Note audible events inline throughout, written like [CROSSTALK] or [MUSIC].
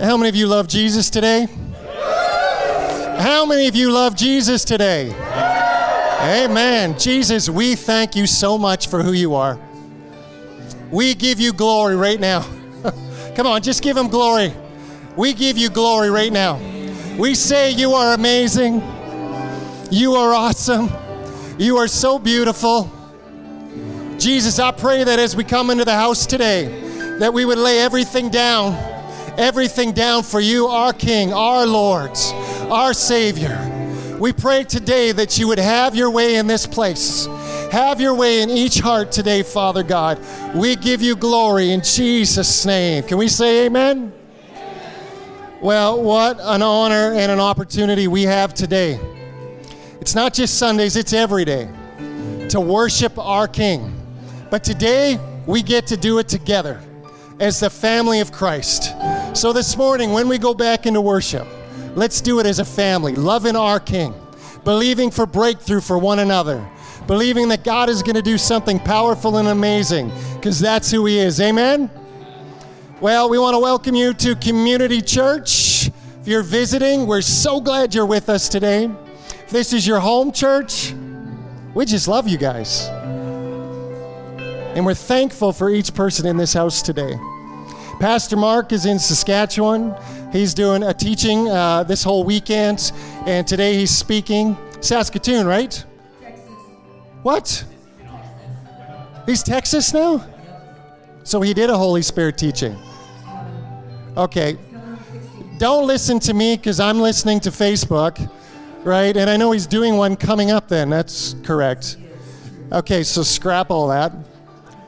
How many of you love Jesus today? How many of you love Jesus today? Amen. Jesus, we thank you so much for who you are. We give you glory right now. [LAUGHS] Come on, just give him glory. We give you glory right now. We say you are amazing. You are awesome. You are so beautiful. Jesus, I pray that as we come into the house today, that we would lay everything down, everything down for you, our King, our Lord, our Savior. We pray today that you would have your way in this place. Have your way in each heart today, Father God. We give you glory in Jesus' name. Can we say amen? Well, what an honor and an opportunity we have today. It's not just Sundays, it's every day to worship our King. But today, we get to do it together as the family of Christ. So this morning, when we go back into worship, Let's do it as a family, loving our King, believing for breakthrough for one another, believing that God is going to do something powerful and amazing because that's who He is. Amen? Well, we want to welcome you to Community Church. If you're visiting, we're so glad you're with us today. If this is your home church, we just love you guys. And we're thankful for each person in this house today. Pastor Mark is in Saskatchewan. He's doing a teaching uh, this whole weekend, and today he's speaking. Saskatoon, right? Texas. What? He's Texas now? So he did a Holy Spirit teaching. Okay. Don't listen to me because I'm listening to Facebook, right? And I know he's doing one coming up then. That's correct. Okay, so scrap all that.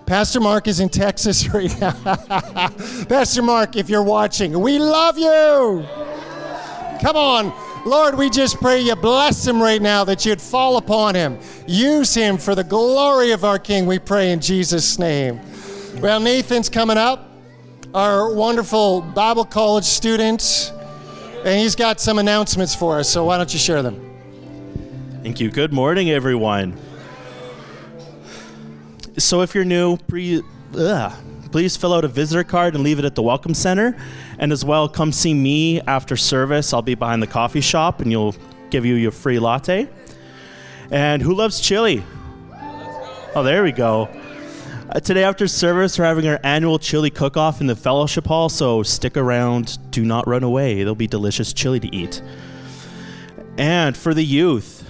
Pastor Mark is in Texas [LAUGHS] right now. Pastor Mark, if you're watching, we love you. Come on. Lord, we just pray you bless him right now, that you'd fall upon him. Use him for the glory of our King, we pray in Jesus' name. Well, Nathan's coming up, our wonderful Bible college student, and he's got some announcements for us, so why don't you share them? Thank you. Good morning, everyone. So if you're new, pre, ugh, please fill out a visitor card and leave it at the Welcome Center. And as well, come see me after service. I'll be behind the coffee shop and you'll give you your free latte. And who loves chili? Oh, there we go. Uh, today after service, we're having our annual chili cook-off in the fellowship hall, so stick around. Do not run away. There'll be delicious chili to eat. And for the youth,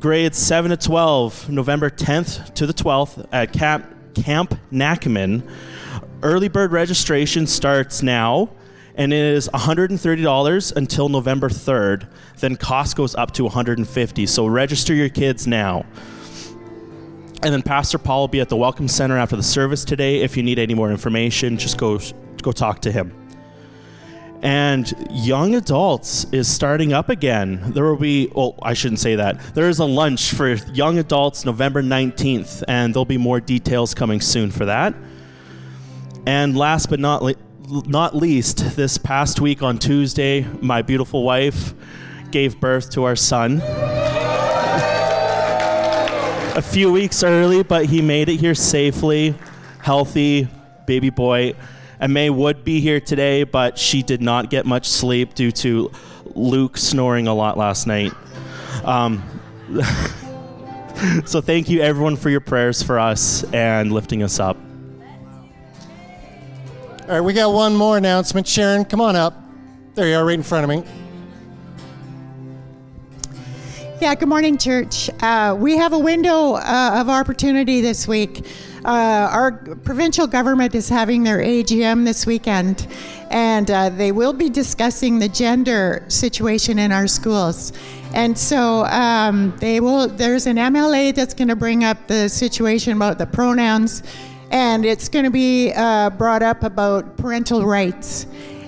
grades 7 to 12, November 10th to the 12th at Camp, Camp Nakamun. Early bird registration starts now and it is $130 until November 3rd. Then cost goes up to 150 So register your kids now. And then Pastor Paul will be at the Welcome Center after the service today. If you need any more information, just go go talk to him and young adults is starting up again. There will be, well, I shouldn't say that. There is a lunch for young adults November 19th, and there'll be more details coming soon for that. And last but not, le- not least, this past week on Tuesday, my beautiful wife gave birth to our son. a few weeks early, but he made it here safely, healthy, baby boy. And May would be here today, but she did not get much sleep due to Luke snoring a lot last night. Um, [LAUGHS] so thank you everyone for your prayers for us and lifting us up. All right, we got one more announcement. Sharon, come on up. There you are, right in front of me. Yeah, good morning, church. Uh, we have a window uh, of opportunity this week. Uh, our provincial government is having their AGM this weekend, and uh, they will be discussing the gender situation in our schools. And so um, they will. There's an MLA that's going to bring up the situation about the pronouns, and it's going to be uh, brought up about parental rights.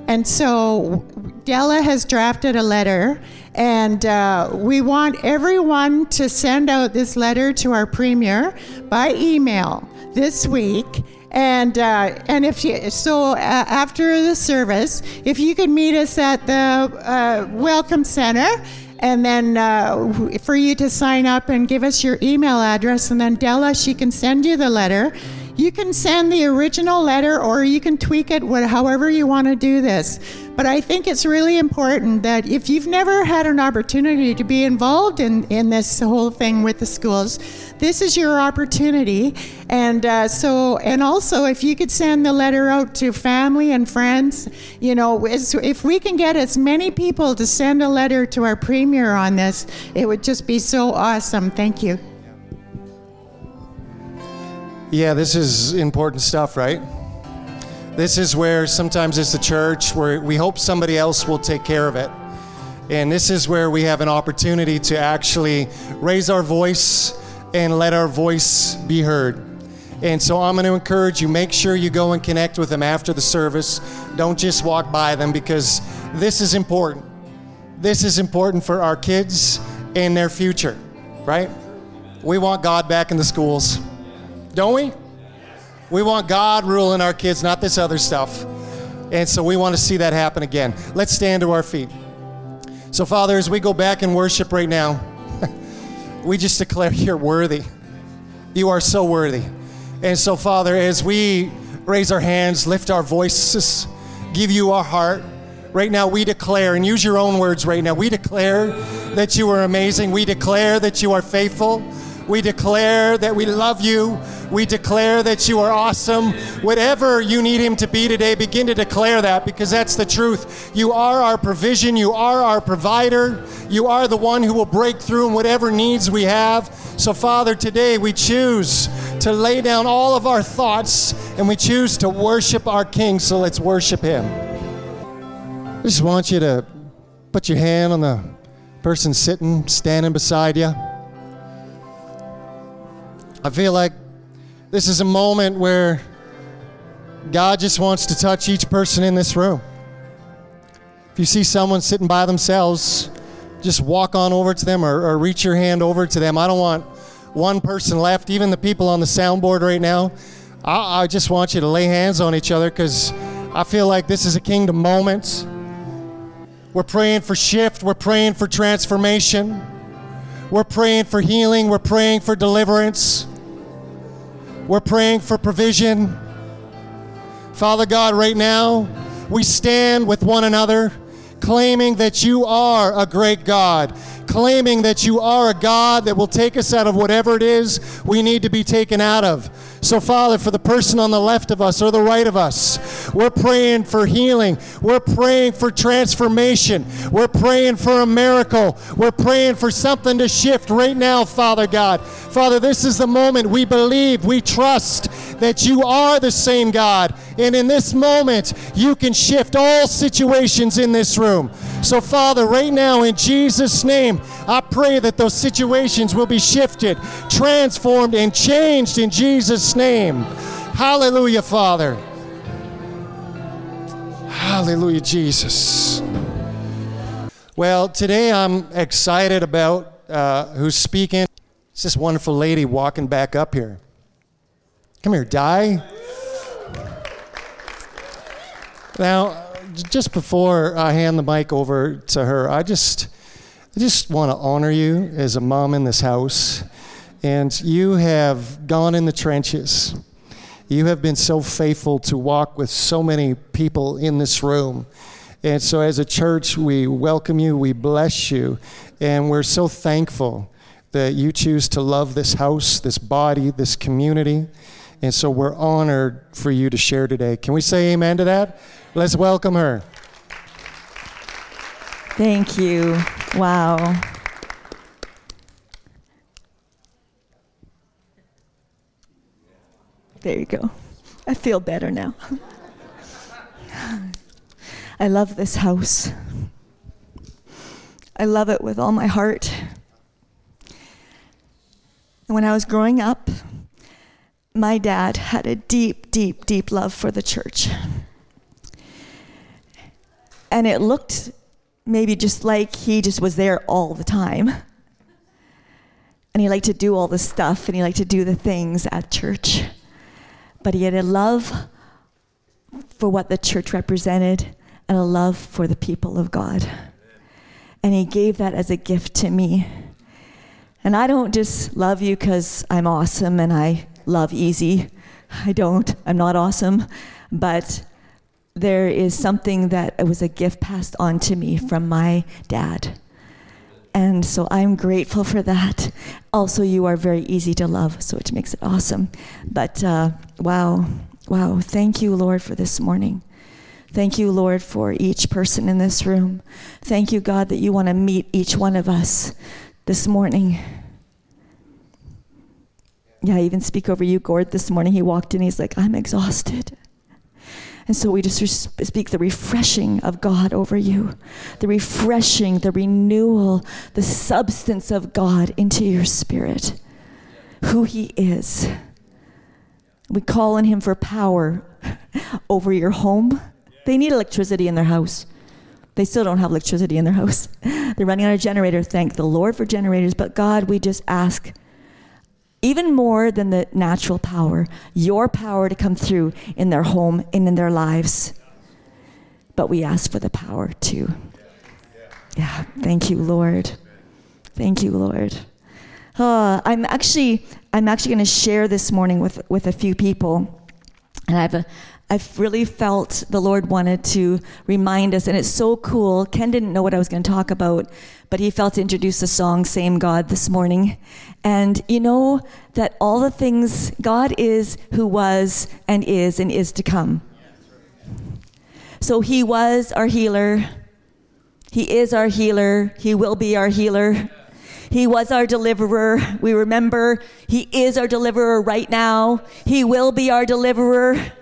And so Della has drafted a letter, and uh, we want everyone to send out this letter to our premier by email this week. And uh, and if you so uh, after the service, if you could meet us at the uh, Welcome Center, and then uh, for you to sign up and give us your email address, and then Della she can send you the letter. You can send the original letter or you can tweak it however you want to do this. But I think it's really important that if you've never had an opportunity to be involved in, in this whole thing with the schools, this is your opportunity. And uh, so, and also, if you could send the letter out to family and friends, you know, if we can get as many people to send a letter to our premier on this, it would just be so awesome. Thank you. Yeah, this is important stuff, right? This is where sometimes it's the church where we hope somebody else will take care of it. And this is where we have an opportunity to actually raise our voice and let our voice be heard. And so I'm going to encourage you make sure you go and connect with them after the service. Don't just walk by them because this is important. This is important for our kids and their future, right? We want God back in the schools. Don't we? We want God ruling our kids, not this other stuff. And so we want to see that happen again. Let's stand to our feet. So, Father, as we go back and worship right now, [LAUGHS] we just declare you're worthy. You are so worthy. And so, Father, as we raise our hands, lift our voices, give you our heart, right now we declare, and use your own words right now, we declare that you are amazing. We declare that you are faithful. We declare that we love you. We declare that you are awesome. Whatever you need Him to be today, begin to declare that because that's the truth. You are our provision. You are our provider. You are the one who will break through in whatever needs we have. So, Father, today we choose to lay down all of our thoughts and we choose to worship our King. So let's worship Him. I just want you to put your hand on the person sitting, standing beside you. I feel like this is a moment where God just wants to touch each person in this room. If you see someone sitting by themselves, just walk on over to them or, or, reach your hand over to them. I don't want one person left, even the people on the soundboard right now. I, I just want you to lay hands on each other because I feel like this is a kingdom moment. We're praying for shift, we're praying for transformation, we're praying for healing, we're praying for deliverance. We're praying for provision. Father God, right now, we stand with one another, claiming that you are a great God, claiming that you are a God that will take us out of whatever it is we need to be taken out of. So, Father, for the person on the left of us or the right of us, we're praying for healing. We're praying for transformation. We're praying for a miracle. We're praying for something to shift right now, Father God. Father, this is the moment we believe, we trust that you are the same God. And in this moment, you can shift all situations in this room. So, Father, right now, in Jesus' name, I pray that those situations will be shifted, transformed, and changed in Jesus' name. Hallelujah, Father. Hallelujah, Jesus. Well, today I'm excited about uh, who's speaking. It's this wonderful lady walking back up here. Come here, Di. Now, just before I hand the mic over to her, I just I just want to honor you as a mom in this house. And you have gone in the trenches. You have been so faithful to walk with so many people in this room. And so, as a church, we welcome you, we bless you, and we're so thankful that you choose to love this house, this body, this community. And so, we're honored for you to share today. Can we say amen to that? Let's welcome her. Thank you. Wow. There you go. I feel better now. I love this house. I love it with all my heart. And when I was growing up, my dad had a deep, deep, deep love for the church. And it looked maybe just like he just was there all the time. And he liked to do all the stuff and he liked to do the things at church. But he had a love for what the church represented and a love for the people of God. And he gave that as a gift to me. And I don't just love you because I'm awesome and I love easy. I don't. I'm not awesome. But there is something that was a gift passed on to me from my dad. And so I'm grateful for that. Also, you are very easy to love, so it makes it awesome. But uh, wow, wow. Thank you, Lord, for this morning. Thank you, Lord, for each person in this room. Thank you, God, that you want to meet each one of us this morning. Yeah, I even speak over you, Gord, this morning. He walked in, he's like, I'm exhausted. And so we just speak the refreshing of God over you, the refreshing, the renewal, the substance of God into your spirit, who He is. We call on Him for power [LAUGHS] over your home. They need electricity in their house. They still don't have electricity in their house. [LAUGHS] They're running on a generator. Thank the Lord for generators. But God, we just ask even more than the natural power, your power to come through in their home and in their lives. But we ask for the power too. Yeah, thank you, Lord. Thank you, Lord. Uh, I'm actually I'm actually going to share this morning with with a few people, and I've I've really felt the Lord wanted to remind us, and it's so cool. Ken didn't know what I was going to talk about, but he felt to introduce the song Same God this morning. And you know that all the things, God is who was and is and is to come. So he was our healer. He is our healer. He will be our healer. He was our deliverer. We remember He is our deliverer right now. He will be our deliverer.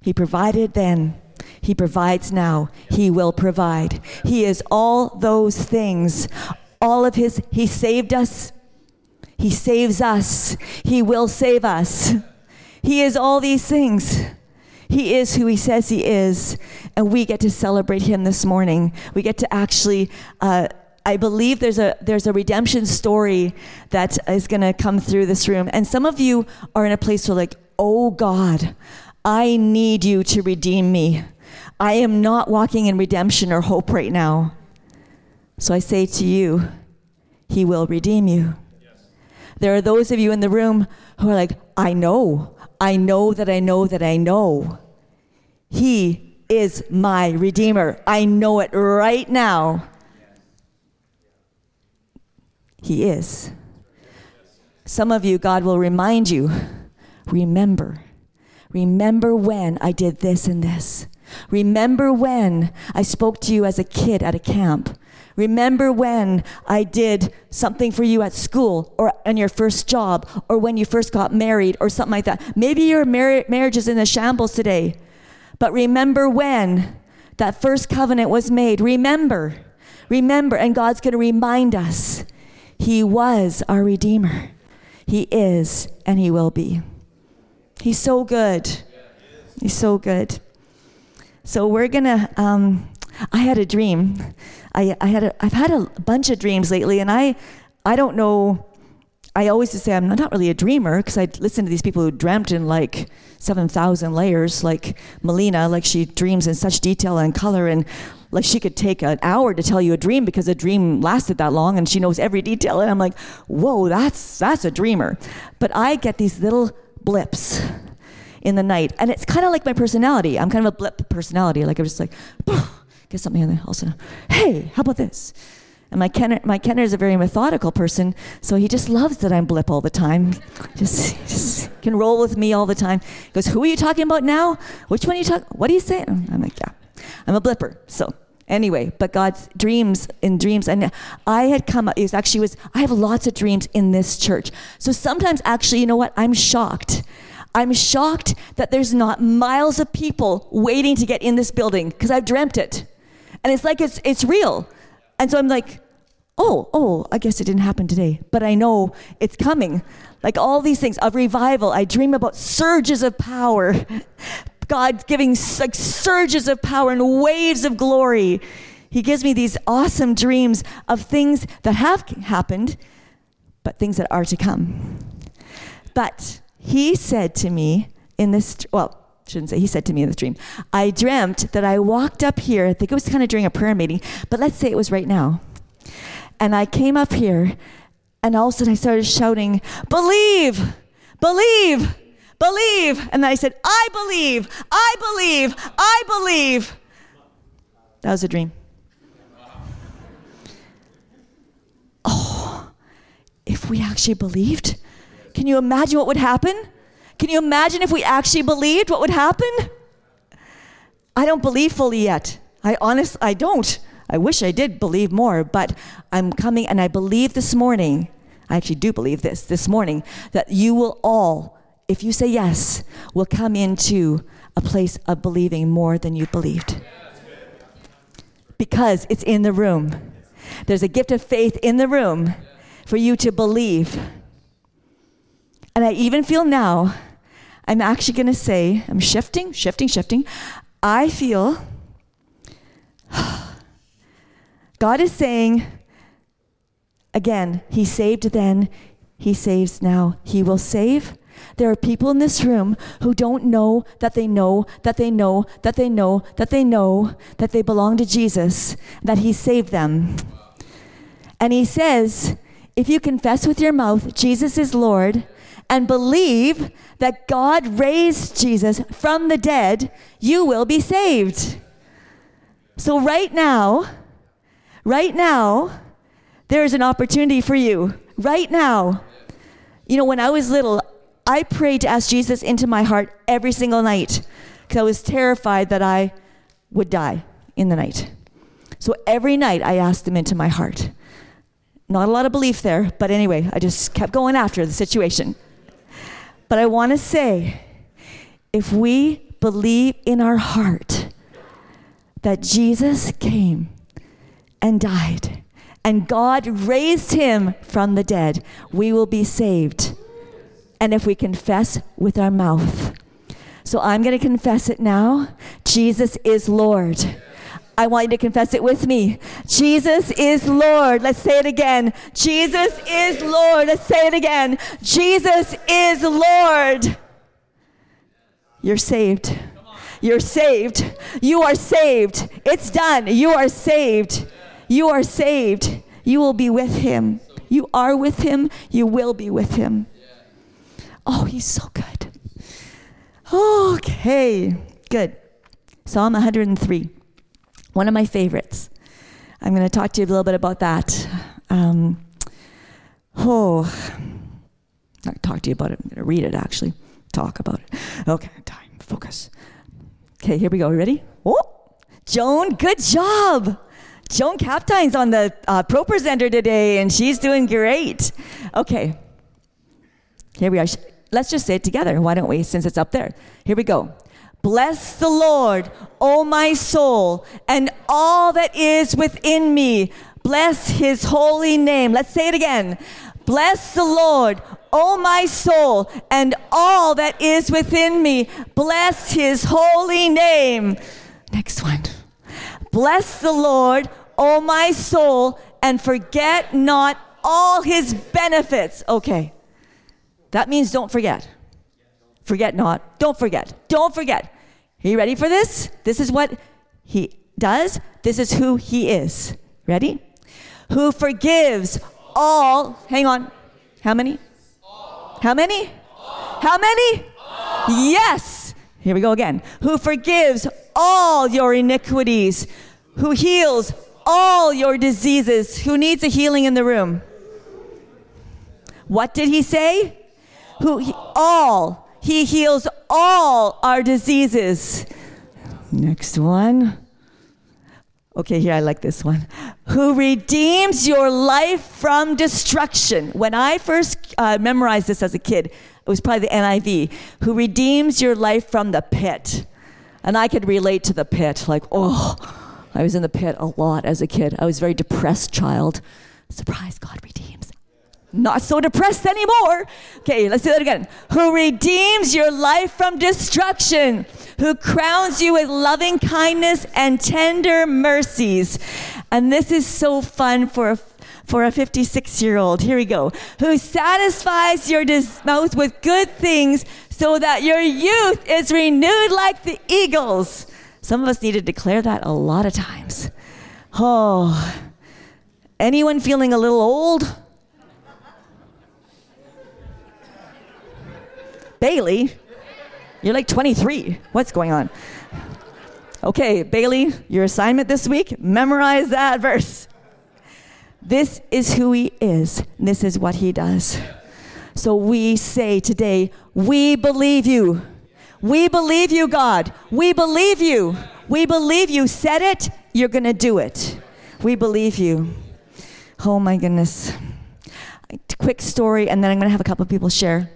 He provided then. He provides now. He will provide. He is all those things. All of His, He saved us. He saves us. He will save us. He is all these things. He is who He says He is. And we get to celebrate Him this morning. We get to actually. Uh, I believe there's a there's a redemption story that is going to come through this room, and some of you are in a place where like, oh God, I need you to redeem me. I am not walking in redemption or hope right now. So I say to you, He will redeem you. There are those of you in the room who are like, I know, I know that I know that I know. He is my Redeemer. I know it right now. He is. Some of you, God will remind you remember. Remember when I did this and this. Remember when I spoke to you as a kid at a camp. Remember when I did something for you at school or on your first job or when you first got married or something like that. Maybe your mar- marriage is in a shambles today, but remember when that first covenant was made. Remember, remember, and God's going to remind us He was our Redeemer. He is, and He will be. He's so good. He's so good. So we're gonna. Um, I had a dream. I, I had a, I've had a bunch of dreams lately, and I I don't know. I always just say I'm not really a dreamer because I listen to these people who dreamt in like seven thousand layers, like Melina, like she dreams in such detail and color, and like she could take an hour to tell you a dream because a dream lasted that long, and she knows every detail. And I'm like, whoa, that's that's a dreamer. But I get these little blips in the night. And it's kind of like my personality. I'm kind of a blip personality. Like I'm just like, get something in there. Also, hey, how about this? And my Kenner, my Kenner is a very methodical person, so he just loves that I'm blip all the time. Just, just can roll with me all the time. He goes, who are you talking about now? Which one are you talking? What are you saying? I'm like, yeah, I'm a blipper. So anyway, but God's dreams in dreams, and I had come. It was actually was I have lots of dreams in this church. So sometimes, actually, you know what? I'm shocked I'm shocked that there's not miles of people waiting to get in this building because I've dreamt it. And it's like it's, it's real. And so I'm like, oh, oh, I guess it didn't happen today, but I know it's coming. Like all these things of revival, I dream about surges of power. God giving like surges of power and waves of glory. He gives me these awesome dreams of things that have happened, but things that are to come. But he said to me in this, well, shouldn't say he said to me in this dream, I dreamt that I walked up here, I think it was kind of during a prayer meeting, but let's say it was right now. And I came up here And all of a sudden I started shouting, Believe, believe, believe. And I said, I believe, I believe, I believe. That was a dream. Oh, if we actually believed, can you imagine what would happen? Can you imagine if we actually believed what would happen? I don't believe fully yet. I honestly, I don't. I wish I did believe more, but I'm coming and I believe this morning, I actually do believe this, this morning, that you will all, if you say yes, will come into a place of believing more than you believed. Because it's in the room. There's a gift of faith in the room for you to believe. And I even feel now, I'm actually going to say, I'm shifting, shifting, shifting. I feel [SIGHS] God is saying, again, He saved then, He saves now. He will save. There are people in this room who don't know that they know that they know that they know that they know that they belong to Jesus, that He saved them. And He says, if you confess with your mouth Jesus is Lord and believe that God raised Jesus from the dead, you will be saved. So, right now, right now, there is an opportunity for you. Right now. You know, when I was little, I prayed to ask Jesus into my heart every single night because I was terrified that I would die in the night. So every night I asked him into my heart. Not a lot of belief there, but anyway, I just kept going after the situation. But I want to say if we believe in our heart that Jesus came and died and God raised him from the dead, we will be saved. And if we confess with our mouth. So I'm going to confess it now. Jesus is Lord. I want you to confess it with me. Jesus is Lord. Let's say it again. Jesus is Lord. Let's say it again. Jesus is Lord. You're saved. You're saved. You are saved. It's done. You are saved. You are saved. You will be with him. You are with him. You will be with him. Oh, he's so good. Okay, good. Psalm 103, one of my favorites. I'm going to talk to you a little bit about that. Um, oh, not talk to you about it. I'm going to read it actually. Talk about it. Okay, time, focus. Okay, here we go. Ready? Oh, Joan, good job. Joan Captine's on the uh, Pro Presenter today, and she's doing great. Okay, here we are. Let's just say it together. Why don't we, since it's up there? Here we go. Bless the Lord, O my soul, and all that is within me. Bless his holy name. Let's say it again. Bless the Lord, O my soul, and all that is within me. Bless his holy name. Next one. Bless the Lord, O my soul, and forget not all his benefits. Okay. That means don't forget. Forget not. Don't forget. Don't forget. Are you ready for this? This is what he does. This is who he is. Ready? Who forgives all. Hang on. How many? How many? How many? Yes. Here we go again. Who forgives all your iniquities, who heals all your diseases. Who needs a healing in the room? What did he say? Who he, all. He heals all our diseases. Next one. Okay, here I like this one. Who redeems your life from destruction. When I first uh, memorized this as a kid, it was probably the NIV. Who redeems your life from the pit. And I could relate to the pit. Like, oh, I was in the pit a lot as a kid. I was a very depressed child. Surprise, God redeems. Not so depressed anymore. Okay, let's do that again. Who redeems your life from destruction, who crowns you with loving kindness and tender mercies. And this is so fun for a for a 56 year old. Here we go. Who satisfies your dis- mouth with good things so that your youth is renewed like the eagles. Some of us need to declare that a lot of times. Oh, anyone feeling a little old? Bailey, you're like 23. What's going on? Okay, Bailey, your assignment this week memorize that verse. This is who he is, this is what he does. So we say today, We believe you. We believe you, God. We believe you. We believe you. Said it, you're going to do it. We believe you. Oh my goodness. Quick story, and then I'm going to have a couple of people share.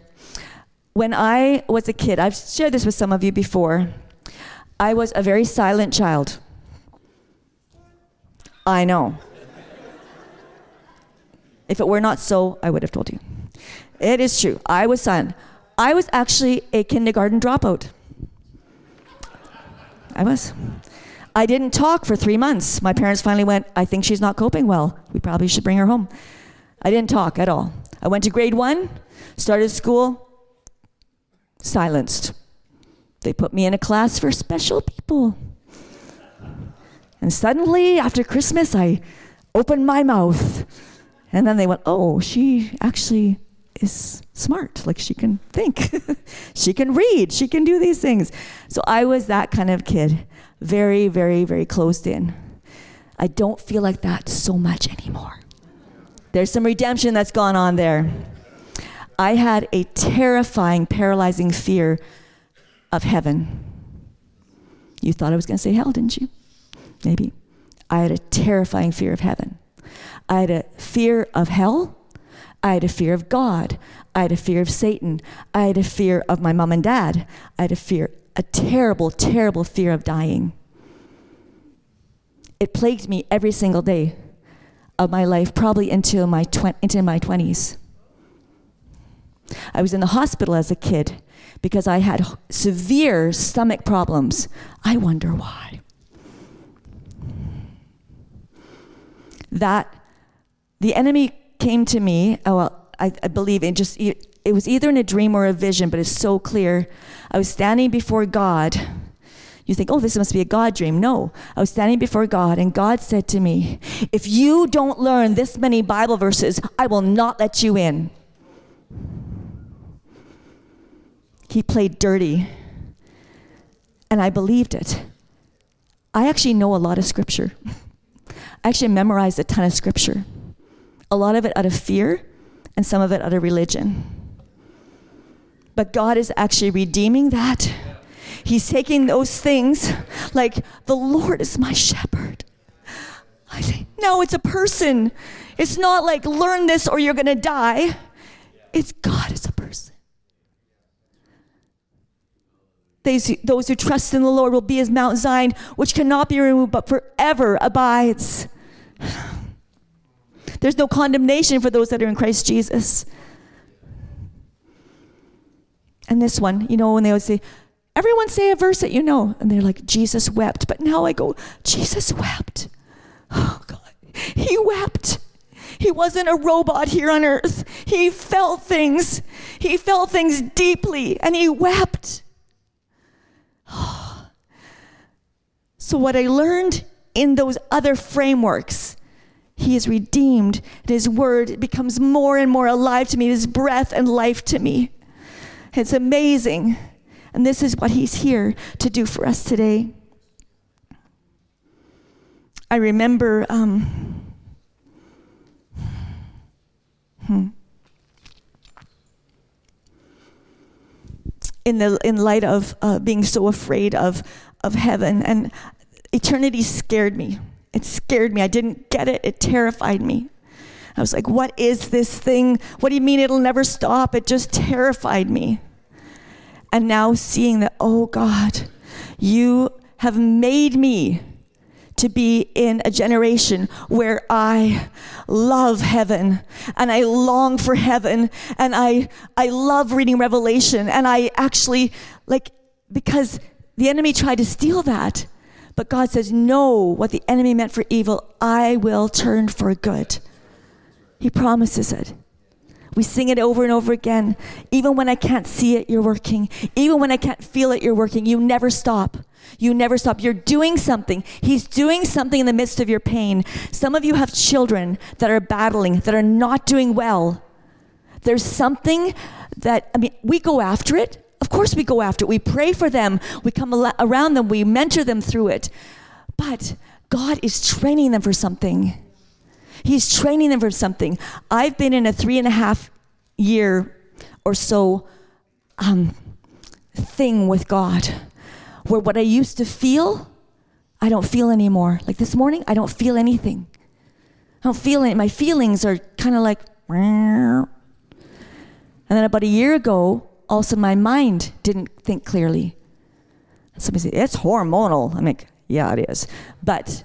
When I was a kid, I've shared this with some of you before, I was a very silent child. I know. If it were not so, I would have told you. It is true. I was silent. I was actually a kindergarten dropout. I was. I didn't talk for three months. My parents finally went, I think she's not coping well. We probably should bring her home. I didn't talk at all. I went to grade one, started school, silenced. They put me in a class for special people. And suddenly, after Christmas, I opened my mouth. And then they went, Oh, she actually is smart. Like she can think, [LAUGHS] she can read, she can do these things. So I was that kind of kid, very, very, very closed in. I don't feel like that so much anymore. There's some redemption that's gone on there. I had a terrifying, paralyzing fear of heaven. You thought I was going to say hell, didn't you? Maybe. I had a terrifying fear of heaven. I had a fear of hell I had a fear of God. I had a fear of Satan. I had a fear of my mom and dad. I had a fear, a terrible, terrible fear of dying. It plagued me every single day of my life, probably until my tw- into my 20s. I was in the hospital as a kid because I had severe stomach problems. I wonder why. That the enemy came to me, oh, well, I, I believe it just, it was either in a dream or a vision, but it's so clear. I was standing before God. You think, oh, this must be a God dream. No, I was standing before God, and God said to me, If you don't learn this many Bible verses, I will not let you in. He played dirty, and I believed it. I actually know a lot of scripture. [LAUGHS] I actually memorized a ton of scripture a lot of it out of fear and some of it out of religion. But God is actually redeeming that. He's taking those things like, the Lord is my shepherd. I say, no, it's a person. It's not like, learn this or you're going to die. It's God a person. Those who, trust in the Lord will be as Mount Zion, which cannot be removed but forever abides. [SIGHS] There's no condemnation for those that are in Christ Jesus. And this one, you know, when they would say, everyone say a verse that you know. And they're like, Jesus wept. But now I go, Jesus wept. [SIGHS] Oh, God. He wept. He wasn't a robot here on earth. He felt things. He felt things deeply and he wept. [SIGHS] So, what I learned in those other frameworks he is redeemed, and His word becomes more and more alive to me, His breath and life to me. It's amazing. And this is what He's here to do for us today. I remember. Um, hmm. In the in light of uh, being so afraid of of heaven and eternity scared me it scared me. I didn't get it. It terrified me. I was like, what is this thing? What do you mean it'll never stop? It just terrified me. And now seeing that, oh God, you have made me to be in a generation where I love heaven and I long for heaven and I I love reading Revelation and I actually like because the enemy tried to steal that. But God says, No, what the enemy meant for evil, I will turn for good. He promises it. We sing it over and over again. Even when I can't see it, you're working. Even when I can't feel it, you're working. You never stop. You never stop. You're doing something. He's doing something in the midst of your pain. Some of you have children that are battling, that are not doing well. There's something that, I mean, we go after it. Of course, we go after it. We pray for them. We come around them. We mentor them through it. But God is training them for something. He's training them for something. I've been in a three and a half year or so um, thing with God where what I used to feel, I don't feel anymore. Like this morning, I don't feel anything. I don't feel it. My feelings are kind of like, and then about a year ago, also my mind didn't think clearly. Somebody said, it's hormonal. I'm like, yeah, it is. But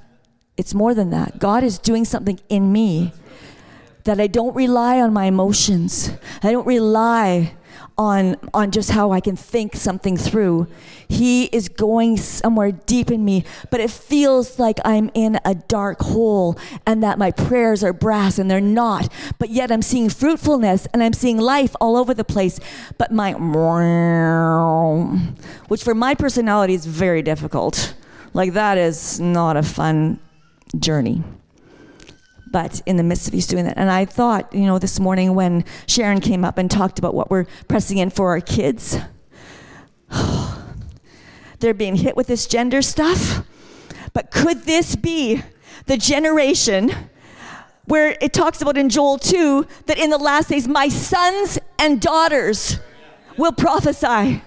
it's more than that. God is doing something in me that I don't rely on my emotions. I don't rely on on just how I can think something through. He is going somewhere deep in me, but it feels like I'm in a dark hole and that my prayers are brass and they're not. But yet I'm seeing fruitfulness and I'm seeing life all over the place. But my which for my personality is very difficult. Like that is not a fun journey but in the midst of he's doing that. And I thought, you know, this morning when Sharon came up and talked about what we're pressing in for our kids, [SIGHS] they're being hit with this gender stuff. But could this be the generation where it talks about in Joel 2 that in the last days, my sons and daughters will prophesy?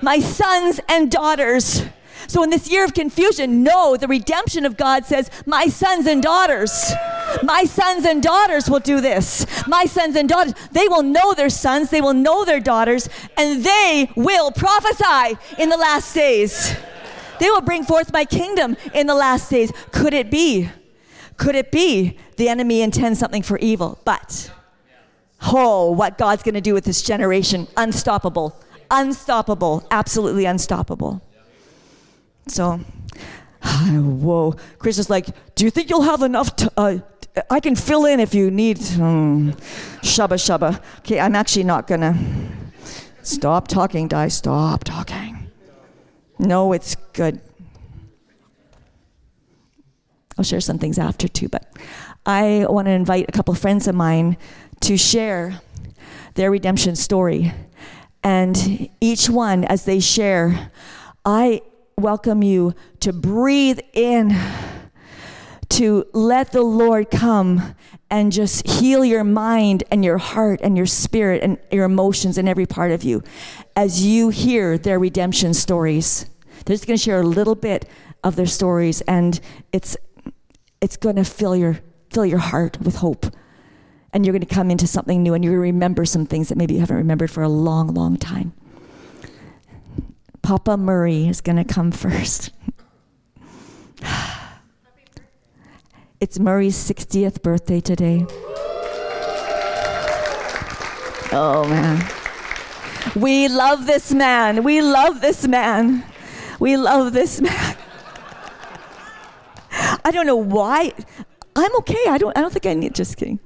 My sons and daughters. So in this year of confusion, no, the redemption of God says, My sons and daughters, my sons and daughters will do this. My sons and daughters, they will know their sons, they will know their daughters, and they will prophesy in the last days. They will bring forth my kingdom in the last days. Could it be? Could it be the enemy intends something for evil? But, oh, what God's going to do with this generation, unstoppable. Unstoppable. Absolutely unstoppable. So, [SIGHS] whoa. Chris is like, Do you think you'll have enough? To, uh, I can fill in if you need. Um, shubba shubba. Okay, I'm actually not gonna. Stop talking, Di. Stop talking. No, it's good. I'll share some things after too, but I want to invite a couple friends of mine to share their redemption story. And each one, as they share, I welcome you to breathe in, to let the Lord come and just heal your mind and your heart and your spirit and your emotions and every part of you as you hear their redemption stories. They're just going to share a little bit of their stories, and it's it's going to fill your fill your heart with hope. And you're going to come into something new, and you're going to remember some things that maybe you haven't remembered for a long, long time. Papa Murray is going to come first. it's Murray's 60th birthday today. Oh, man. We love this man. We love this man. We love this man. I don't know why. I'm okay. I don't. I don't think I need. Just kidding.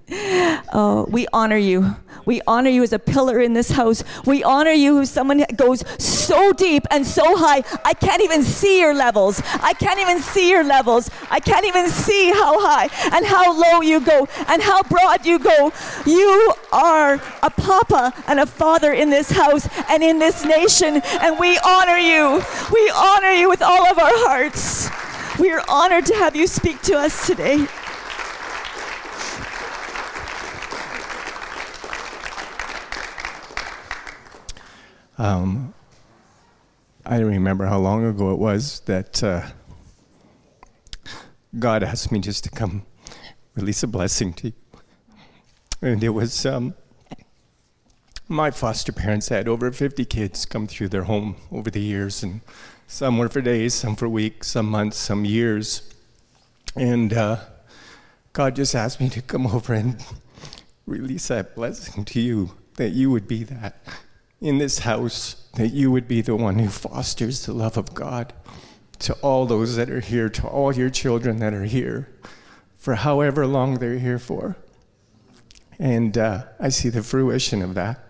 Oh, we honor you. We honor you as a pillar in this house. We honor you as someone that goes so deep and so high. I can't even see your levels. I can't even see your levels. I can't even see how high and how low you go and how broad you go. You are a papa and a father in this house and in this nation, and we honor you. We honor you with all of our hearts. We are honored to have you speak to us today. Um, I don't remember how long ago it was that uh, God asked me just to come release a blessing to you. And it was um, my foster parents had over 50 kids come through their home over the years, and some were for days, some for weeks, some months, some years. And uh, God just asked me to come over and release that blessing to you, that you would be that in this house that you would be the one who fosters the love of God to all those that are here, to all your children that are here, for however long they're here for. And uh, I see the fruition of that.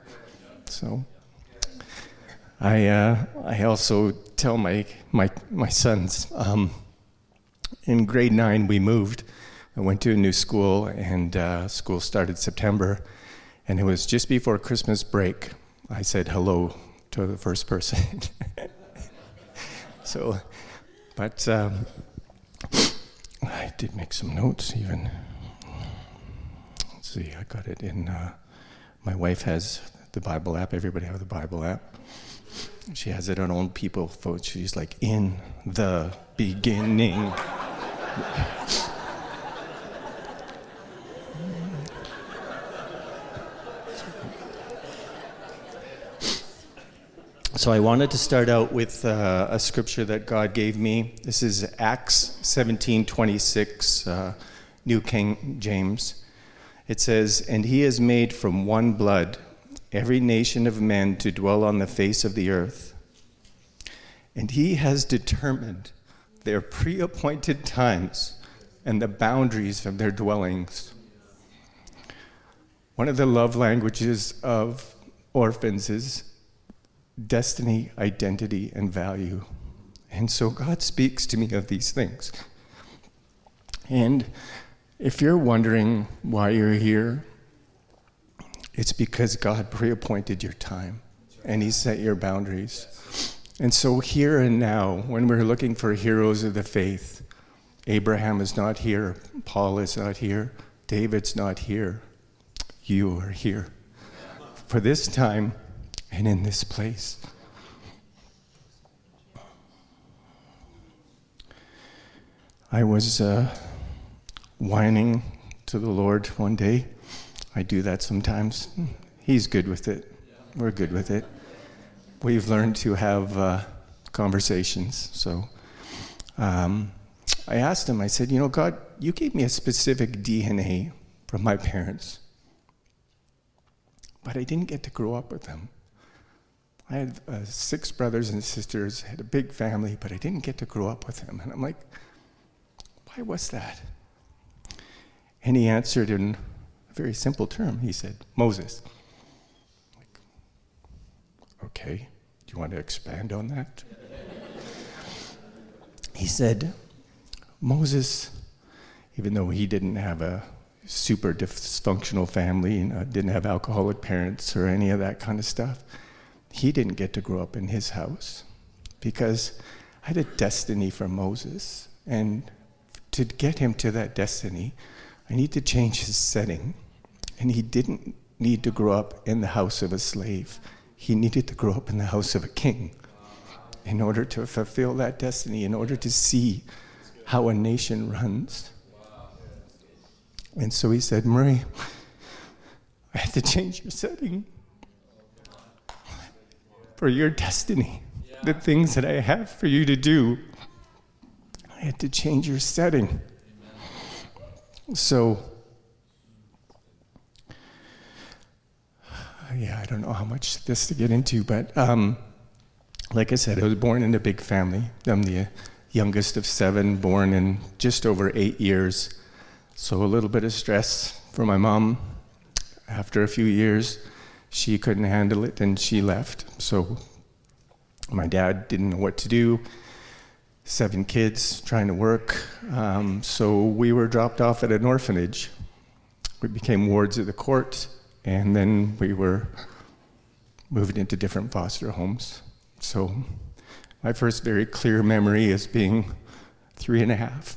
So I, uh, I also tell my, my, my sons um, in grade nine, we moved. I went to a new school, and uh, school started September, and it was just before Christmas break I said hello to the first person. so, but um, I did make some notes even. Let's see, I got it in. Uh, my wife has the Bible app. Everybody have the Bible app. She has it on old people. She's like, in the beginning. So I wanted to start out with uh, a scripture that God gave me. This is Acts 17:26, uh, New King James. It says, "And he has made from one blood every nation of men to dwell on the face of the earth, and he has determined their pre-appointed times and the boundaries of their dwellings." One of the love languages of orphans is destiny, identity, and value. And so God speaks to me of these things. And if you're wondering why you're here, it's because God pre-appointed your time and He set your boundaries. And so, here and now, when we're looking for heroes of the faith, Abraham is not here, Paul is not here, David's not here. You are here. For this time, and in this place. I was uh, whining to the Lord one day. I do that sometimes. He's good with it. We're good with it. We've learned to have uh, conversations. So um, I asked him, I said, You know, God, you gave me a specific DNA from my parents, but I didn't get to grow up with them. I had uh, six brothers and sisters, had a big family, but I didn't get to grow up with them. And I'm like, why was that? And he answered in a very simple term. He said, Moses. Like, okay, do you want to expand on that? he said, Moses, even though he didn't have a super dysfunctional family and uh, didn't have alcoholic parents or any of that kind of stuff, he didn't get to grow up in his house because I had a destiny for Moses. And to get him to that destiny, I need to change his setting. And he didn't need to grow up in the house of a slave, he needed to grow up in the house of a king in order to fulfill that destiny, in order to see how a nation runs. And so he said, Murray, I had to [LAUGHS] change your setting for your destiny, yeah. the things that I have for you to do. I had to change your setting. Amen. So, yeah, I don't know how much this to get into, but um, like I said, I was born in a big family. I'm the youngest of seven, born in just over eight years. So, a little bit of stress for my mom. After a few years, she couldn't handle it and she left. So my dad didn't know what to do. Seven kids trying to work. Um, so we were dropped off at an orphanage. We became wards of the court, and then we were moved into different foster homes. So my first very clear memory is being three and a half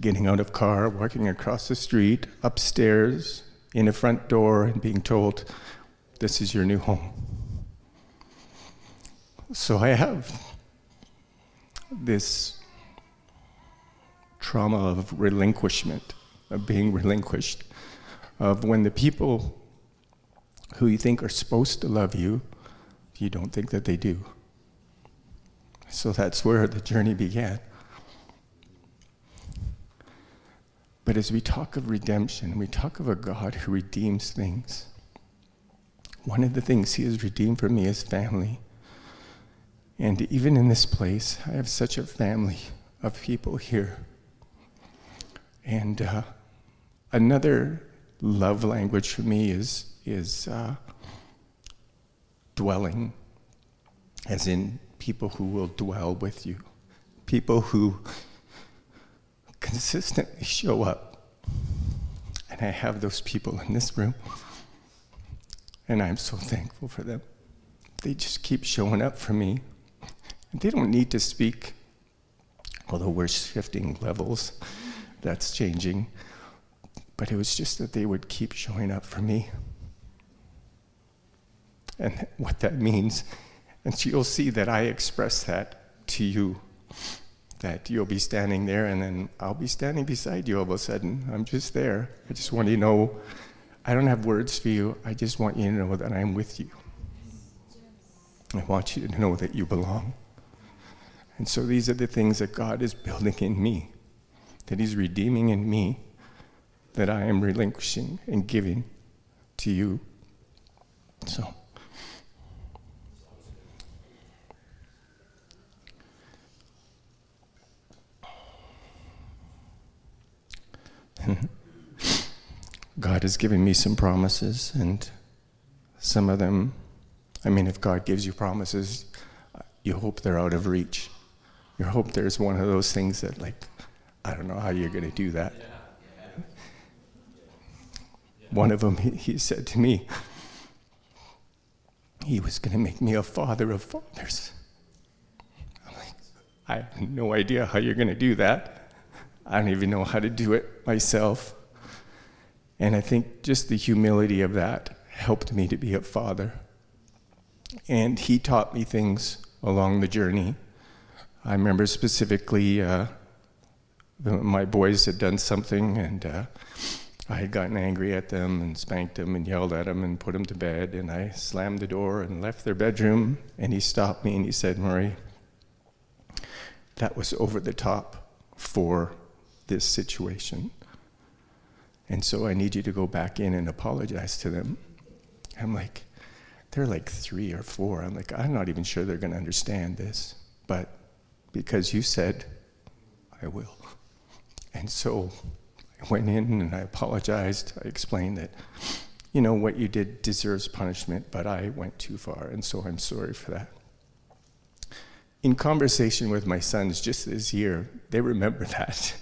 getting out of car, walking across the street, upstairs, in a front door and being told, This is your new home. So I have this trauma of relinquishment, of being relinquished, of when the people who you think are supposed to love you, you don't think that they do. So that's where the journey began. But as we talk of redemption, we talk of a God who redeems things. One of the things He has redeemed for me is family. And even in this place, I have such a family of people here. And uh, another love language for me is, is uh, dwelling, as in people who will dwell with you, people who consistently show up. And I have those people in this room. And I'm so thankful for them. They just keep showing up for me. And they don't need to speak, although we're shifting levels. That's changing. But it was just that they would keep showing up for me. And what that means, and you'll see that I express that to you that you'll be standing there and then I'll be standing beside you all of a sudden. I'm just there. I just want you to know I don't have words for you. I just want you to know that I'm with you. I want you to know that you belong. And so these are the things that God is building in me, that He's redeeming in me, that I am relinquishing and giving to you. So. [LAUGHS] God has given me some promises, and some of them, I mean, if God gives you promises, you hope they're out of reach. You hope there's one of those things that, like, I don't know how you're going to do that. One of them, he, he said to me, he was going to make me a father of fathers. I'm like, I have no idea how you're going to do that. I don't even know how to do it myself. And I think just the humility of that helped me to be a father. And he taught me things along the journey. I remember specifically uh, my boys had done something, and uh, I had gotten angry at them and spanked them and yelled at them and put them to bed. And I slammed the door and left their bedroom. And he stopped me and he said, Murray, that was over the top for this situation. And so I need you to go back in and apologize to them. I'm like, they're like three or four. I'm like, I'm not even sure they're going to understand this. But because you said, I will. And so I went in and I apologized. I explained that, you know, what you did deserves punishment, but I went too far. And so I'm sorry for that. In conversation with my sons just this year, they remember [LAUGHS] that.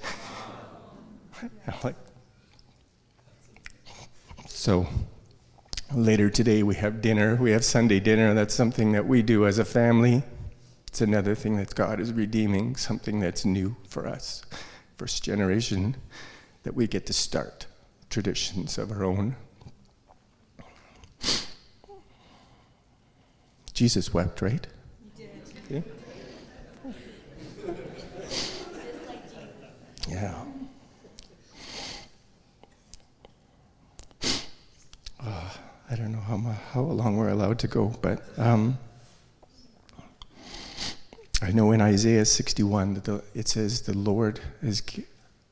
Like, so later today we have dinner. We have Sunday dinner. That's something that we do as a family. It's another thing that God is redeeming, something that's new for us, first generation, that we get to start traditions of our own. Jesus wept, right? Yeah. yeah. [SIGHS] I don't know how, how long we're allowed to go, but um, I know in Isaiah 61 that the, it says, The Lord is,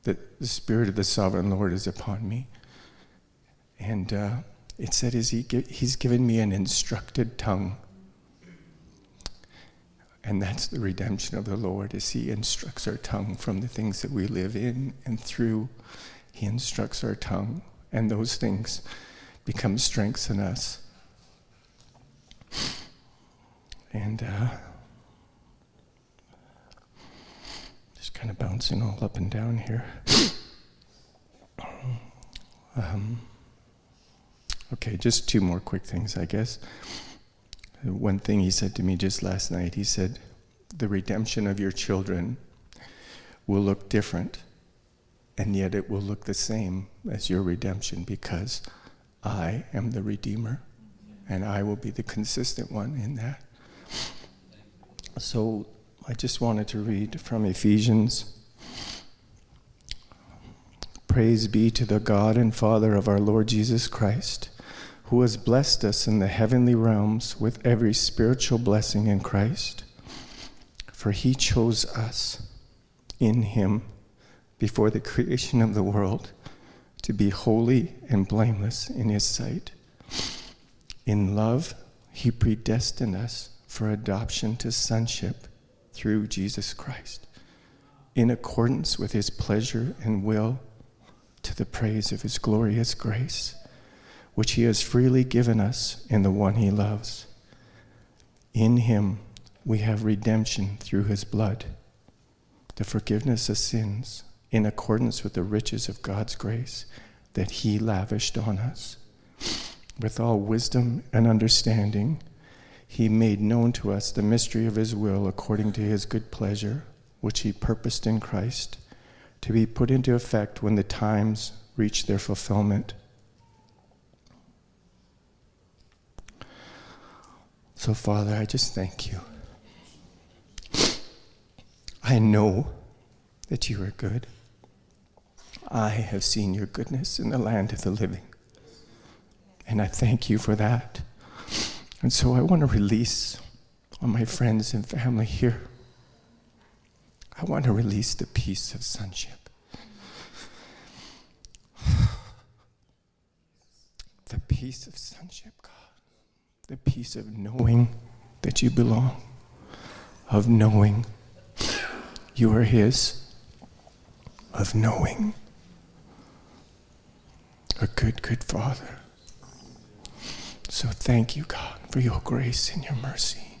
that the Spirit of the sovereign Lord is upon me. And uh, it said, is he, He's given me an instructed tongue. And that's the redemption of the Lord, is He instructs our tongue from the things that we live in and through. He instructs our tongue, and those things become strengths in us. And uh, just kind of bouncing all up and down here. Um, okay, just two more quick things, I guess. One thing he said to me just last night he said, The redemption of your children will look different, and yet it will look the same as your redemption because I am the Redeemer, and I will be the consistent one in that. So I just wanted to read from Ephesians. Praise be to the God and Father of our Lord Jesus Christ, who has blessed us in the heavenly realms with every spiritual blessing in Christ. For he chose us in him before the creation of the world to be holy and blameless in His sight. In love, He predestined us for adoption to sonship through Jesus Christ, in accordance with His pleasure and will, to the praise of His glorious grace, which He has freely given us in the one He loves. In Him, we have redemption through His blood, the forgiveness of sins in accordance with the riches of God's grace that He lavished on us. with all wisdom and understanding, he made known to us the mystery of his will according to his good pleasure, which he purposed in Christ, to be put into effect when the times reach their fulfillment. So, Father, I just thank you. I know that you are good. I have seen your goodness in the land of the living. And I thank you for that. And so I want to release on my friends and family here. I want to release the peace of sonship. The peace of sonship, God. The peace of knowing that you belong, of knowing you are His, of knowing a good, good Father. So thank you, God, for your grace and your mercy.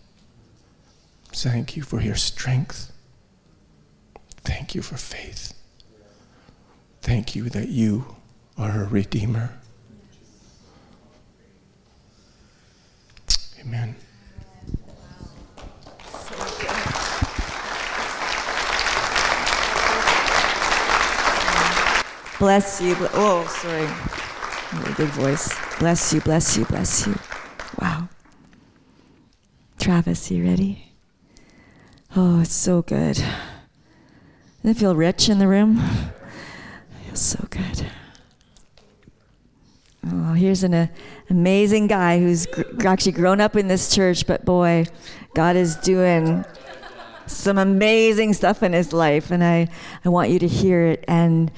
Thank you for your strength. Thank you for faith. Thank you that you are a Redeemer. Amen. Bless you. Oh, sorry. Really big voice. Bless you, bless you, bless you. Wow. Travis, you ready? Oh, it's so good. Doesn't it feel rich in the room? It feels so good. Oh, here's an uh, amazing guy who's gr- actually grown up in this church, but boy, God is doing some amazing stuff in his life, and I, I want you to hear it and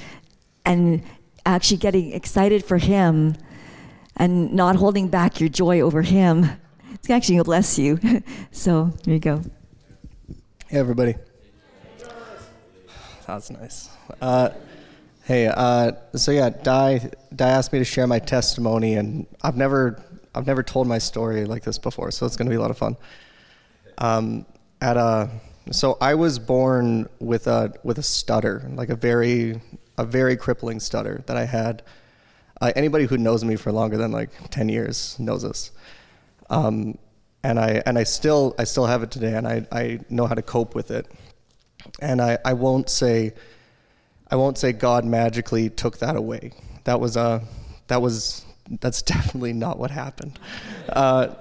and actually getting excited for him and not holding back your joy over him. It's actually going to bless you. [LAUGHS] so here you go. Hey, everybody. That's nice. Uh, hey, uh, so yeah, Di, Di asked me to share my testimony, and I've never, I've never told my story like this before, so it's going to be a lot of fun. Um, at a, so I was born with a with a stutter, like a very a very crippling stutter that I had. Uh, anybody who knows me for longer than like 10 years knows this. Um, and I and I still I still have it today, and I, I know how to cope with it. And I, I won't say I won't say God magically took that away. That was a that was that's [LAUGHS] definitely not what happened. Uh,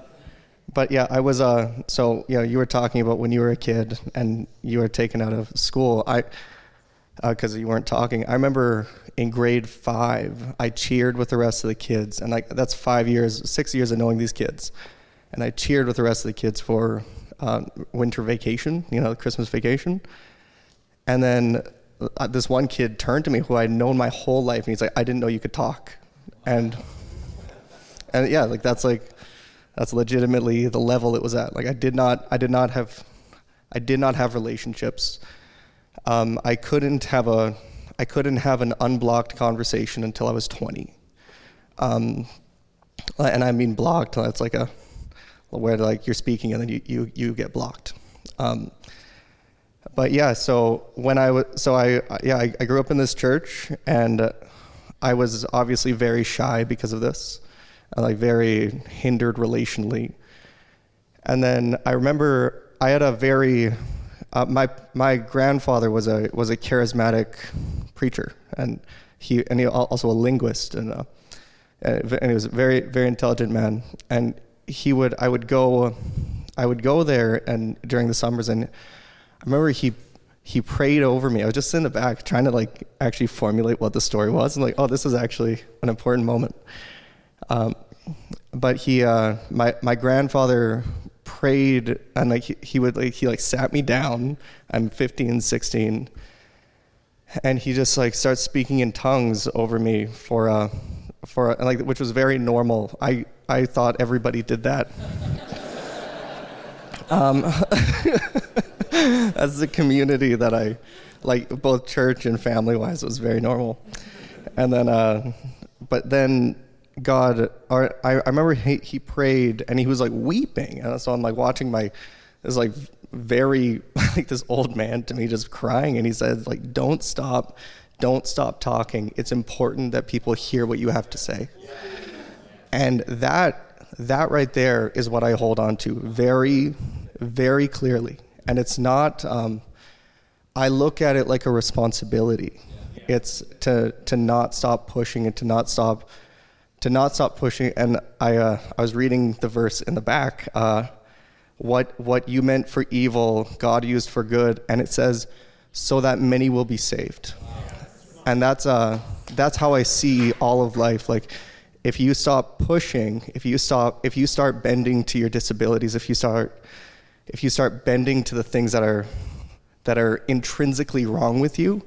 but yeah, I was uh so you know you were talking about when you were a kid and you were taken out of school. I because uh, you weren't talking. I remember in grade five, I cheered with the rest of the kids, and like that's five years, six years of knowing these kids, and I cheered with the rest of the kids for uh, winter vacation, you know, Christmas vacation, and then uh, this one kid turned to me who I'd known my whole life, and he's like, "I didn't know you could talk," and and yeah, like that's like that's legitimately the level it was at. Like I did not, I did not have, I did not have relationships um, I couldn't have a I couldn't have an unblocked conversation until I was 20. Um, and I mean blocked. That's like a where like you're speaking and then you you, you get blocked. Um, but yeah, so when I was so I yeah I, I, grew up in this church and uh, I was obviously very shy because of this, like very hindered relationally. And then I remember I had a very uh, my my grandfather was a was a charismatic preacher, and he and he also a linguist, and uh, and he was a very very intelligent man. And he would I would go I would go there and during the summers, and I remember he he prayed over me. I was just in the back trying to like actually formulate what the story was, and like, oh, this is actually an important moment. Um, but he, uh, my my grandfather prayed and like he, he would like he like sat me down. I'm 15 16 and he just like starts speaking in tongues over me for uh for like which was very normal. I i thought everybody did that. [LAUGHS] Um [LAUGHS] as the community that i like both church and family wise was very normal. And then uh but then God, or I, I remember he, he prayed and he was like weeping. And so I'm like watching my, this like very, [LAUGHS] like this old man to me just crying. And he said, like, don't stop, don't stop talking. It's important that people hear what you have to say. And that, that right there is what I hold on to very, very clearly. And it's not, um, I look at it like a responsibility. It's to, to not stop pushing and to not stop, to not stop pushing. And I, uh, I was reading the verse in the back. Uh, what, what you meant for evil, God used for good. And it says, so that many will be saved. And that's, uh, that's how I see all of life. Like, if you stop pushing, if you stop, if you start bending to your disabilities, if you start, if you start bending to the things that are, that are intrinsically wrong with you,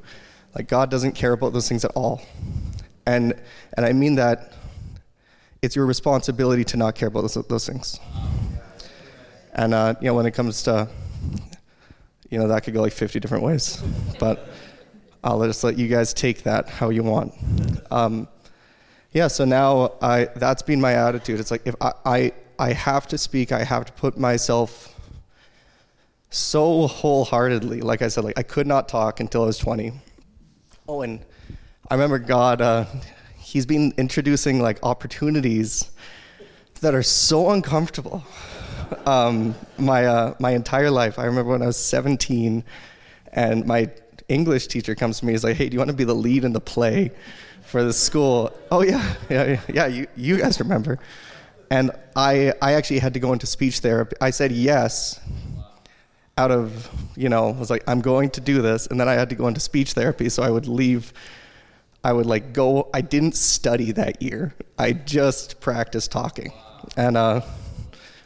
like God doesn't care about those things at all. And, and I mean that it's your responsibility to not care about those, those things. And, uh, you know, when it comes to, you know, that could go like 50 different ways. But I'll just let you guys take that how you want. Um, yeah, so now I, that's been my attitude. It's like if I, I, I have to speak, I have to put myself so wholeheartedly. Like I said, like I could not talk until I was 20. Oh, and I remember God, uh, He's been introducing like opportunities that are so uncomfortable. Um, my uh, my entire life. I remember when I was 17, and my English teacher comes to me. He's like, "Hey, do you want to be the lead in the play for the school?" Oh yeah, yeah, yeah. You you guys remember? And I I actually had to go into speech therapy. I said yes. Out of you know, I was like I'm going to do this, and then I had to go into speech therapy, so I would leave. I would like go. I didn't study that year. I just practiced talking, and uh,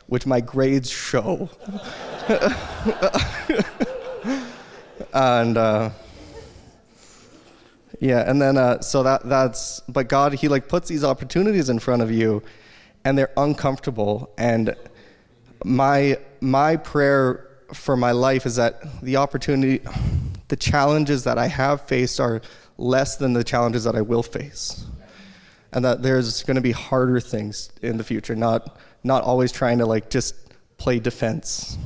which my grades show. [LAUGHS] and uh, yeah, and then uh, so that that's but God he like puts these opportunities in front of you, and they're uncomfortable. And my my prayer for my life is that the opportunity, the challenges that I have faced are less than the challenges that I will face, and that there's going to be harder things in the future. Not not always trying to like just play defense.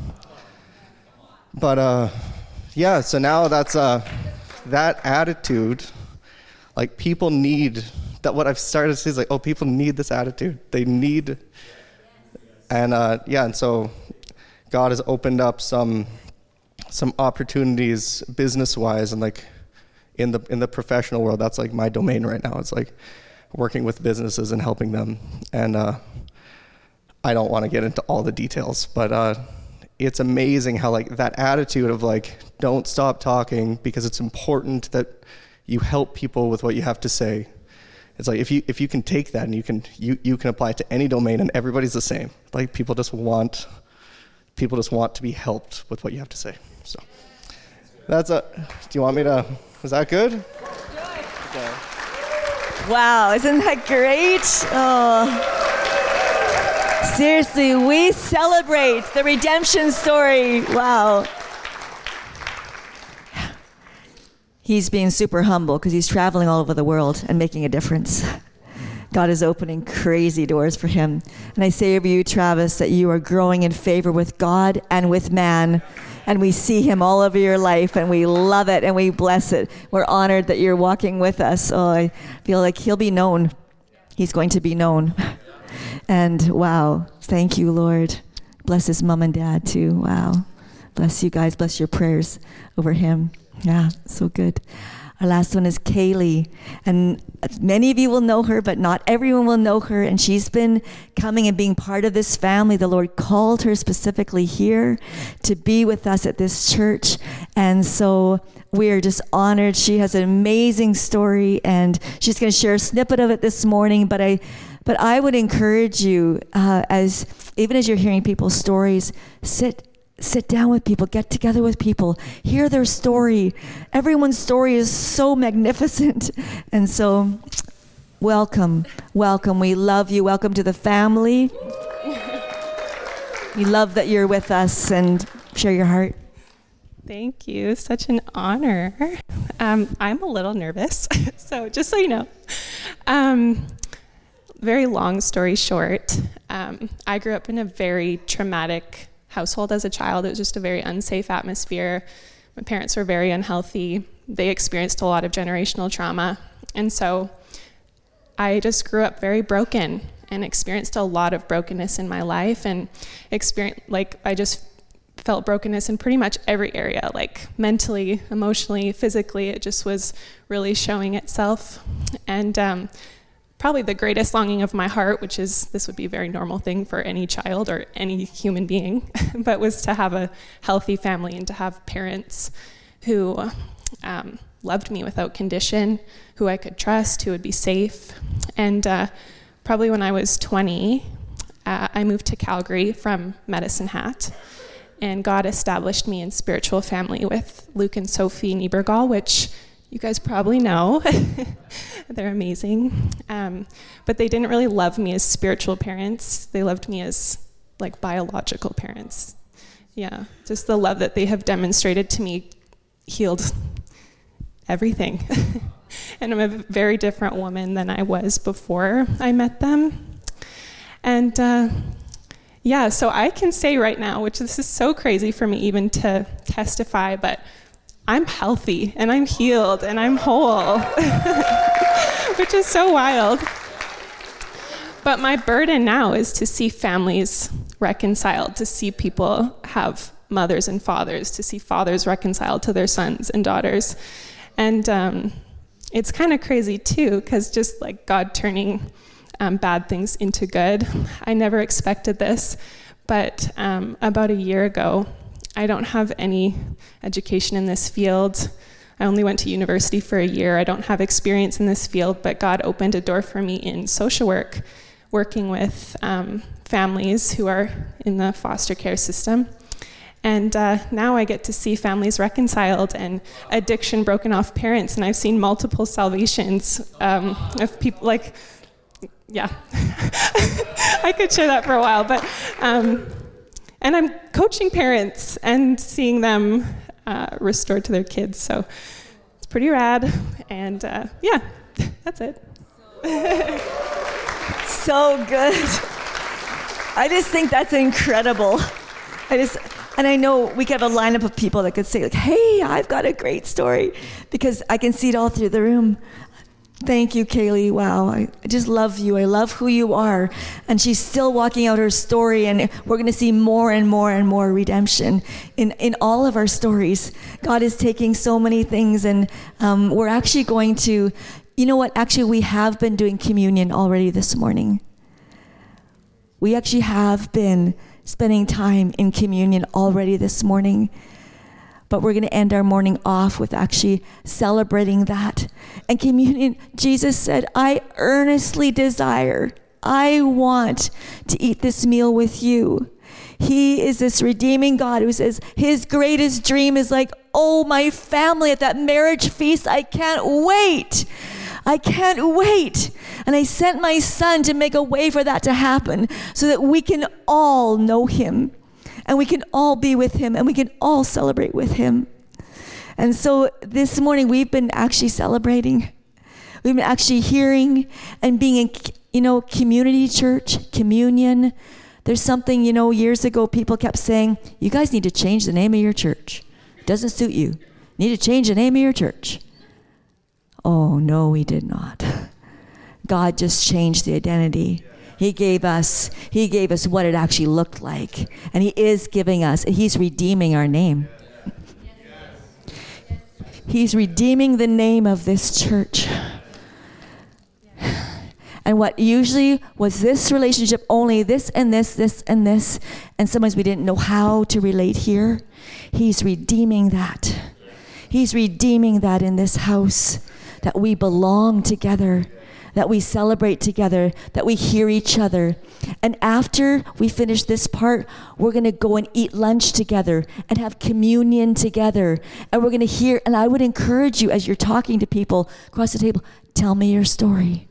But uh, yeah, so now that's uh, that attitude. Like people need that. What I've started to see is like, oh, people need this attitude. They need, and uh, yeah, and so God has opened up some some opportunities business wise and like in the in the professional world. That's like my domain right now. It's like working with businesses and helping them. And uh, I don't want to get into all the details, but. Uh, it's amazing how like that attitude of like don't stop talking because it's important that you help people with what you have to say it's like if you if you can take that and you can you, you can apply it to any domain and everybody's the same like people just want people just want to be helped with what you have to say so that's a do you want me to is that good. Wow, isn't that great? Oh. Seriously, we celebrate the redemption story. Wow. He's being super humble because he's traveling all over the world and making a difference. God is opening crazy doors for him. And I say of you, Travis, that you are growing in favor with God and with man. And we see him all over your life and we love it and we bless it. We're honored that you're walking with us. Oh, I feel like he'll be known. He's going to be known. [LAUGHS] And wow, thank you, Lord. Bless his mom and dad too. Wow. Bless you guys. Bless your prayers over him. Yeah, so good. Our last one is Kaylee. And many of you will know her, but not everyone will know her. And she's been coming and being part of this family. The Lord called her specifically here to be with us at this church. And so we are just honored. She has an amazing story, and she's going to share a snippet of it this morning. But I but I would encourage you, uh, as even as you're hearing people's stories, sit sit down with people, get together with people, hear their story. Everyone's story is so magnificent, [LAUGHS] and so welcome, welcome. We love you. Welcome to the family. [LAUGHS] we love that you're with us and share your heart. Thank you. Such an honor. Um, I'm a little nervous, [LAUGHS] so just so you know. Um, very long story short, um, I grew up in a very traumatic household as a child. It was just a very unsafe atmosphere. My parents were very unhealthy. They experienced a lot of generational trauma. And so I just grew up very broken. and experienced a lot of brokenness in my life and experience like I just felt brokenness in pretty much every area like mentally emotionally physically it just was really showing itself and um, probably the greatest longing of my heart which is this would be a very normal thing for any child or any human being [LAUGHS] but was to have a healthy family and to have parents who um, loved me without condition who i could trust who would be safe. And uh, probably when i was 20 uh, i moved to calgary from medicine hat and God established me in spiritual family with Luke and Sophie Niebergall, which you guys probably know. [LAUGHS] They're amazing. Um, but they didn't really love me as spiritual parents, they loved me as like biological parents. Yeah, just the love that they have demonstrated to me healed everything. [LAUGHS] and I'm a very different woman than I was before I met them. And uh, yeah, so I can say right now, which this is so crazy for me even to testify, but I'm healthy and I'm healed and I'm whole, [LAUGHS] which is so wild. But my burden now is to see families reconciled, to see people have mothers and fathers, to see fathers reconciled to their sons and daughters. And um, it's kind of crazy too, because just like God turning um, bad things into good. I never expected this, but um, about a year ago, I don't have any education in this field. I only went to university for a year. I don't have experience in this field, but God opened a door for me in social work, working with um, families who are in the foster care system. And uh, now I get to see families reconciled and addiction broken off parents. And I've seen multiple salvations um, of people like yeah, [LAUGHS] I could share that for a while. But um, and I'm coaching parents and seeing them uh, restored to their kids. So it's pretty rad. And uh, yeah, [LAUGHS] that's it. [LAUGHS] so good. I just think that's incredible. I just and I know we could have a lineup of people that could say like, "Hey, I've got a great story," because I can see it all through the room. Thank you, Kaylee. Wow. I, I, just love you. I love who you are. And she's still walking out her story, and we're going to see more and more and more redemption in, in all of our stories. God is taking so many things, and um, we're actually going to, you know what? Actually, we have been doing communion already this morning. We actually have been spending time in communion already this morning but we're going to end our morning off with actually celebrating that. And communion, Jesus said, I earnestly desire, I want to eat this meal with you. He is this redeeming God who says his greatest dream is like, oh, my family at that marriage feast, I can't wait. I can't wait. And I sent my son to make a way for that to happen so that we can all know him and we can all be with him and we can all celebrate with him. And so this morning we've been actually celebrating. We've been actually hearing and being in, you know, community church, communion. There's something, you know, years ago people kept saying, you guys need to change the name of your church. It doesn't suit you. You need to change the name of your church. Oh, no, we did not. God just changed the identity. He gave us he gave us what it actually looked like. And he is giving us he's redeeming our name. He's redeeming the name of this church. And what usually was this relationship only this and this, this and this, and sometimes we didn't know how to relate here. He's redeeming that. He's redeeming that in this house, that we belong together that we celebrate together, that we hear each other. And after we finish this part, we're going to go and eat lunch together and have communion together. And we're going to hear, and I would encourage you as you're talking to people across the table, tell me your story.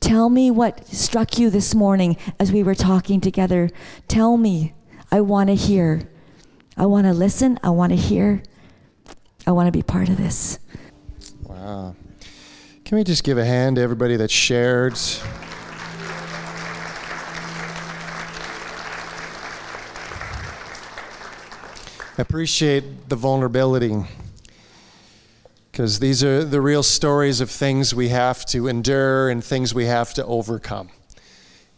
Tell me what struck you this morning as we were talking together. Tell me. I want to hear. I want to listen. I want to hear. I want to be part of this. Wow. Can we just give a hand to everybody that shared? I appreciate the vulnerability because these are the real stories of things we have to endure and things we have to overcome.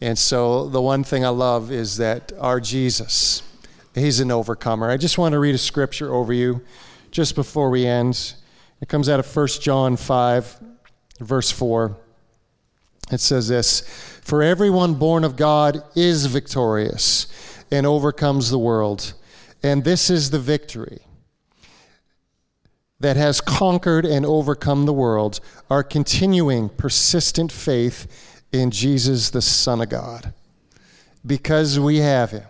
And so the one thing I love is that our Jesus, he's an overcomer. I just want to read a scripture over you just before we end. It comes out of 1 John 5, verse 4. It says this For everyone born of God is victorious and overcomes the world. And this is the victory that has conquered and overcome the world, our continuing, persistent faith in Jesus, the Son of God. Because we have Him,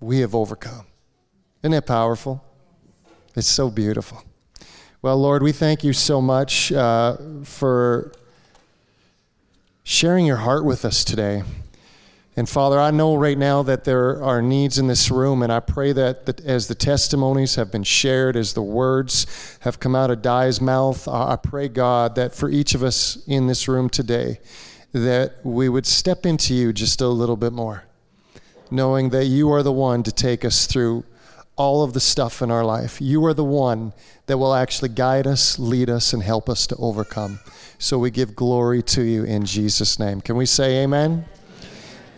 we have overcome. Isn't that powerful? It's so beautiful. Well, Lord, we thank you so much uh, for sharing your heart with us today. And Father, I know right now that there are needs in this room, and I pray that, that as the testimonies have been shared, as the words have come out of Di's mouth, I pray, God, that for each of us in this room today, that we would step into you just a little bit more, knowing that you are the one to take us through all of the stuff in our life. You are the one that will actually guide us, lead us, and help us to overcome. So we give glory to you in Jesus' name. Can we say amen?